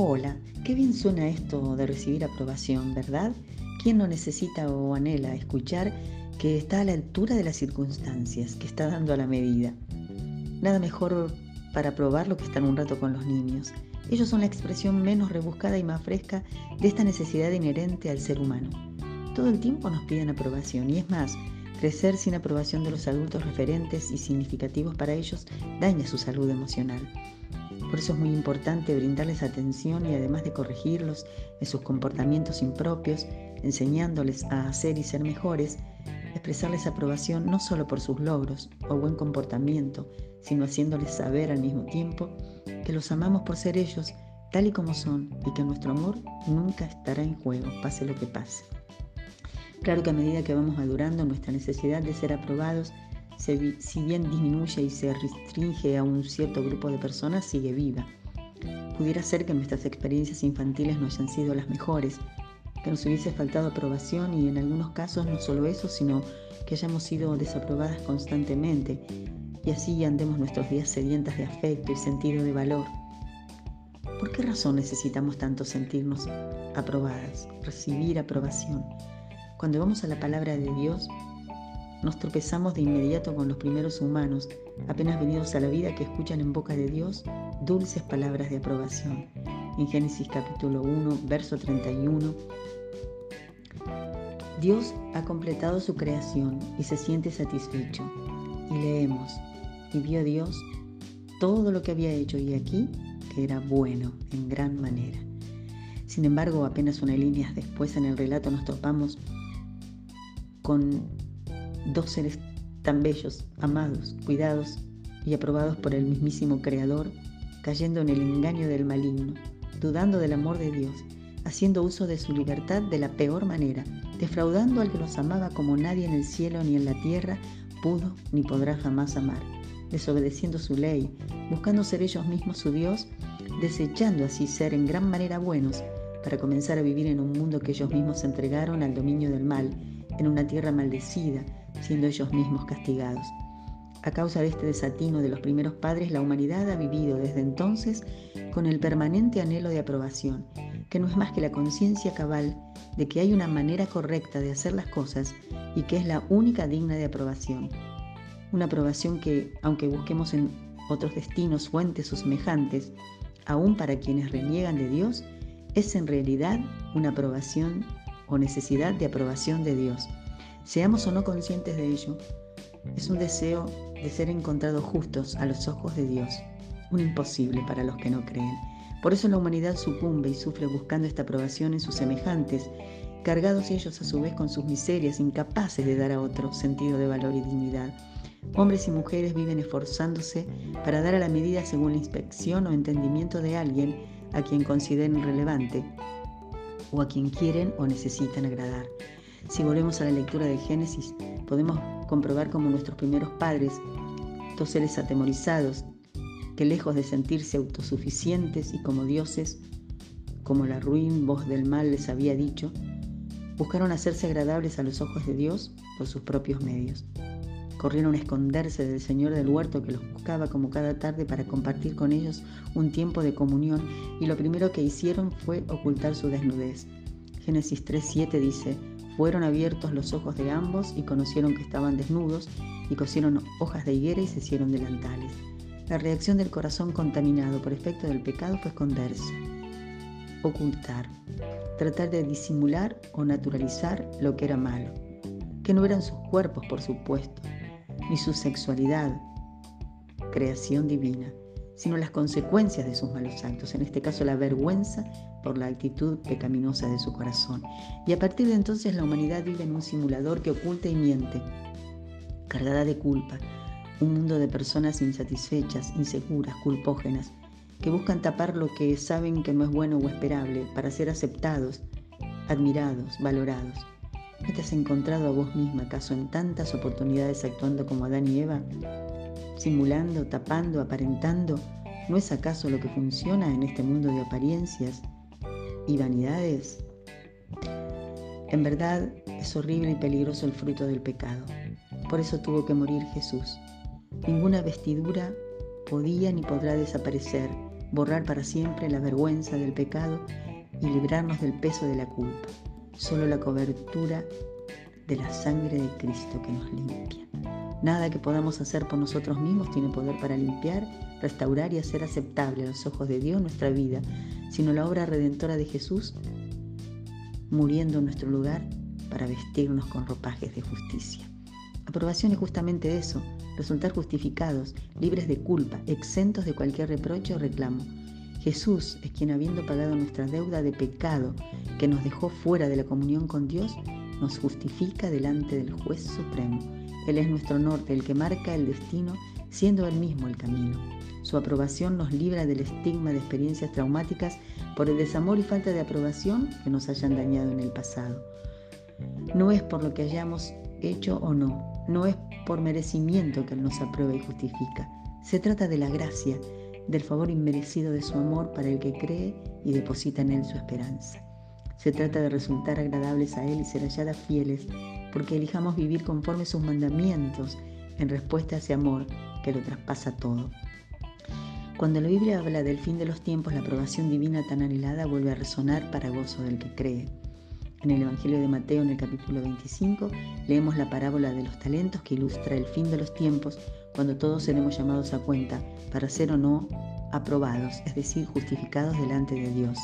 Hola, qué bien suena esto de recibir aprobación, ¿verdad? ¿Quién no necesita o anhela escuchar que está a la altura de las circunstancias, que está dando a la medida? Nada mejor para probar lo que están un rato con los niños. Ellos son la expresión menos rebuscada y más fresca de esta necesidad inherente al ser humano. Todo el tiempo nos piden aprobación y es más, crecer sin aprobación de los adultos referentes y significativos para ellos daña su salud emocional. Por eso es muy importante brindarles atención y además de corregirlos en sus comportamientos impropios, enseñándoles a hacer y ser mejores, expresarles aprobación no solo por sus logros o buen comportamiento, sino haciéndoles saber al mismo tiempo que los amamos por ser ellos tal y como son y que nuestro amor nunca estará en juego, pase lo que pase. Claro que a medida que vamos madurando, nuestra necesidad de ser aprobados si bien disminuye y se restringe a un cierto grupo de personas, sigue viva. Pudiera ser que nuestras experiencias infantiles no hayan sido las mejores, que nos hubiese faltado aprobación y en algunos casos no solo eso, sino que hayamos sido desaprobadas constantemente y así andemos nuestros días sedientas de afecto y sentido de valor. ¿Por qué razón necesitamos tanto sentirnos aprobadas, recibir aprobación? Cuando vamos a la palabra de Dios, nos tropezamos de inmediato con los primeros humanos, apenas venidos a la vida, que escuchan en boca de Dios dulces palabras de aprobación. En Génesis capítulo 1, verso 31, Dios ha completado su creación y se siente satisfecho. Y leemos, y vio Dios todo lo que había hecho y aquí que era bueno en gran manera. Sin embargo, apenas unas líneas después en el relato nos topamos con dos seres tan bellos, amados, cuidados y aprobados por el mismísimo Creador, cayendo en el engaño del maligno, dudando del amor de Dios, haciendo uso de su libertad de la peor manera, defraudando al que los amaba como nadie en el cielo ni en la tierra pudo ni podrá jamás amar, desobedeciendo su ley, buscando ser ellos mismos su Dios, desechando así ser en gran manera buenos, para comenzar a vivir en un mundo que ellos mismos entregaron al dominio del mal, en una tierra maldecida, siendo ellos mismos castigados. A causa de este desatino de los primeros padres, la humanidad ha vivido desde entonces con el permanente anhelo de aprobación, que no es más que la conciencia cabal de que hay una manera correcta de hacer las cosas y que es la única digna de aprobación. Una aprobación que, aunque busquemos en otros destinos fuentes o semejantes, aún para quienes reniegan de Dios, es en realidad una aprobación o necesidad de aprobación de Dios Seamos o no conscientes de ello, es un deseo de ser encontrados justos a los ojos de Dios, un imposible para los que no creen. Por eso la humanidad sucumbe y sufre buscando esta aprobación en sus semejantes, cargados ellos a su vez con sus miserias, incapaces de dar a otro sentido de valor y dignidad. Hombres y mujeres viven esforzándose para dar a la medida según la inspección o entendimiento de alguien a quien consideren relevante o a quien quieren o necesitan agradar. Si volvemos a la lectura de Génesis, podemos comprobar cómo nuestros primeros padres, dos seres atemorizados, que lejos de sentirse autosuficientes y como dioses, como la ruin voz del mal les había dicho, buscaron hacerse agradables a los ojos de Dios por sus propios medios. Corrieron a esconderse del Señor del huerto que los buscaba como cada tarde para compartir con ellos un tiempo de comunión y lo primero que hicieron fue ocultar su desnudez. Génesis 3.7 dice, fueron abiertos los ojos de ambos y conocieron que estaban desnudos y cosieron hojas de higuera y se hicieron delantales. La reacción del corazón contaminado por efecto del pecado fue esconderse, ocultar, tratar de disimular o naturalizar lo que era malo, que no eran sus cuerpos, por supuesto, ni su sexualidad, creación divina, sino las consecuencias de sus malos actos, en este caso la vergüenza por la actitud pecaminosa de su corazón. Y a partir de entonces la humanidad vive en un simulador que oculta y miente, cargada de culpa, un mundo de personas insatisfechas, inseguras, culpógenas, que buscan tapar lo que saben que no es bueno o esperable para ser aceptados, admirados, valorados. ¿No te has encontrado a vos misma acaso en tantas oportunidades actuando como Adán y Eva? Simulando, tapando, aparentando, ¿no es acaso lo que funciona en este mundo de apariencias y vanidades? En verdad es horrible y peligroso el fruto del pecado. Por eso tuvo que morir Jesús. Ninguna vestidura podía ni podrá desaparecer borrar para siempre la vergüenza del pecado y librarnos del peso de la culpa. Solo la cobertura de la sangre de Cristo que nos limpia. Nada que podamos hacer por nosotros mismos tiene poder para limpiar, restaurar y hacer aceptable a los ojos de Dios nuestra vida, sino la obra redentora de Jesús muriendo en nuestro lugar para vestirnos con ropajes de justicia. Aprobación es justamente eso, resultar justificados, libres de culpa, exentos de cualquier reproche o reclamo. Jesús es quien habiendo pagado nuestra deuda de pecado que nos dejó fuera de la comunión con Dios, nos justifica delante del juez supremo. Él es nuestro norte, el que marca el destino, siendo Él mismo el camino. Su aprobación nos libra del estigma de experiencias traumáticas por el desamor y falta de aprobación que nos hayan dañado en el pasado. No es por lo que hayamos hecho o no, no es por merecimiento que Él nos aprueba y justifica. Se trata de la gracia, del favor inmerecido de su amor para el que cree y deposita en Él su esperanza. Se trata de resultar agradables a Él y ser halladas fieles, porque elijamos vivir conforme sus mandamientos en respuesta a ese amor que lo traspasa todo. Cuando la Biblia habla del fin de los tiempos, la aprobación divina tan anhelada vuelve a resonar para gozo del que cree. En el Evangelio de Mateo, en el capítulo 25, leemos la parábola de los talentos que ilustra el fin de los tiempos, cuando todos seremos llamados a cuenta para ser o no aprobados, es decir, justificados delante de Dios.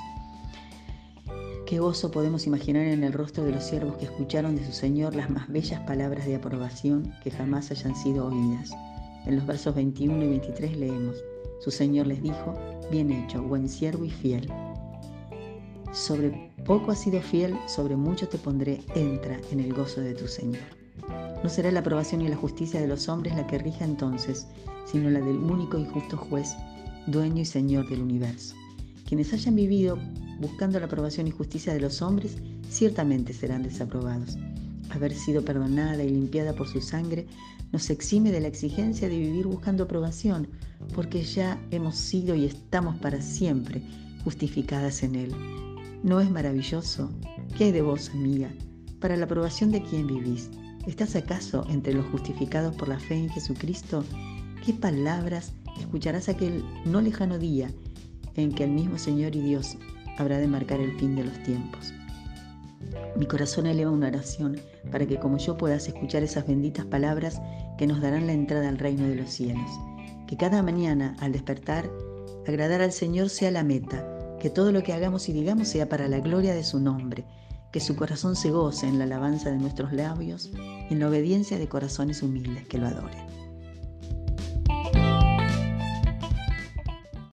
Qué gozo podemos imaginar en el rostro de los siervos que escucharon de su Señor las más bellas palabras de aprobación que jamás hayan sido oídas. En los versos 21 y 23 leemos, su Señor les dijo, bien hecho, buen siervo y fiel. Sobre poco has sido fiel, sobre mucho te pondré, entra en el gozo de tu Señor. No será la aprobación y la justicia de los hombres la que rija entonces, sino la del único y justo juez, dueño y Señor del universo. Quienes hayan vivido buscando la aprobación y justicia de los hombres, ciertamente serán desaprobados. Haber sido perdonada y limpiada por su sangre nos exime de la exigencia de vivir buscando aprobación, porque ya hemos sido y estamos para siempre justificadas en Él. ¿No es maravilloso? ¿Qué hay de vos, amiga? Para la aprobación de quién vivís. ¿Estás acaso entre los justificados por la fe en Jesucristo? ¿Qué palabras escucharás aquel no lejano día en que el mismo Señor y Dios habrá de marcar el fin de los tiempos? Mi corazón eleva una oración para que como yo puedas escuchar esas benditas palabras que nos darán la entrada al reino de los cielos. Que cada mañana al despertar, agradar al Señor sea la meta que todo lo que hagamos y digamos sea para la gloria de su nombre, que su corazón se goce en la alabanza de nuestros labios y en la obediencia de corazones humildes que lo adoren.